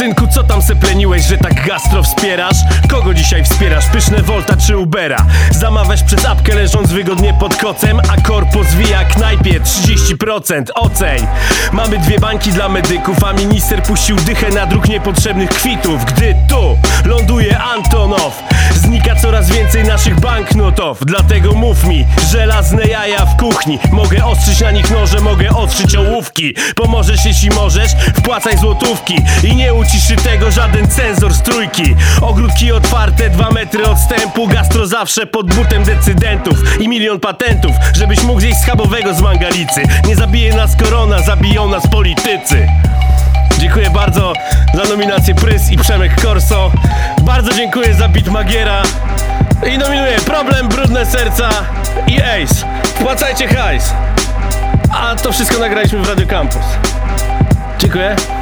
Synku, co tam se pleniłeś, że tak gastro wspierasz? Kogo dzisiaj wspierasz? Pyszne Volta czy Ubera? Zamawiasz przez apkę leżąc wygodnie pod kocem A korpo zwija knajpie 30% oceń Mamy dwie bańki dla medyków A minister puścił dychę na druk niepotrzebnych kwitów Gdy tu ląduje Antonow naszych banknotów. Dlatego mów mi, żelazne jaja w kuchni. Mogę ostrzyć na nich noże, mogę ostrzyć ołówki. Pomożesz jeśli możesz, wpłacaj złotówki. I nie uciszy tego żaden cenzor z trójki. Ogródki otwarte, dwa metry odstępu. Gastro zawsze pod butem decydentów I milion patentów, żebyś mógł zjeść schabowego z mangalicy. Nie zabije nas korona, zabiją nas politycy. Dziękuję bardzo za nominację Prys i Przemek Korso. Bardzo dziękuję za bit Magiera I nominuję Problem, Brudne Serca i Ace. Wpłacajcie hajs. A to wszystko nagraliśmy w Radio Campus. Dziękuję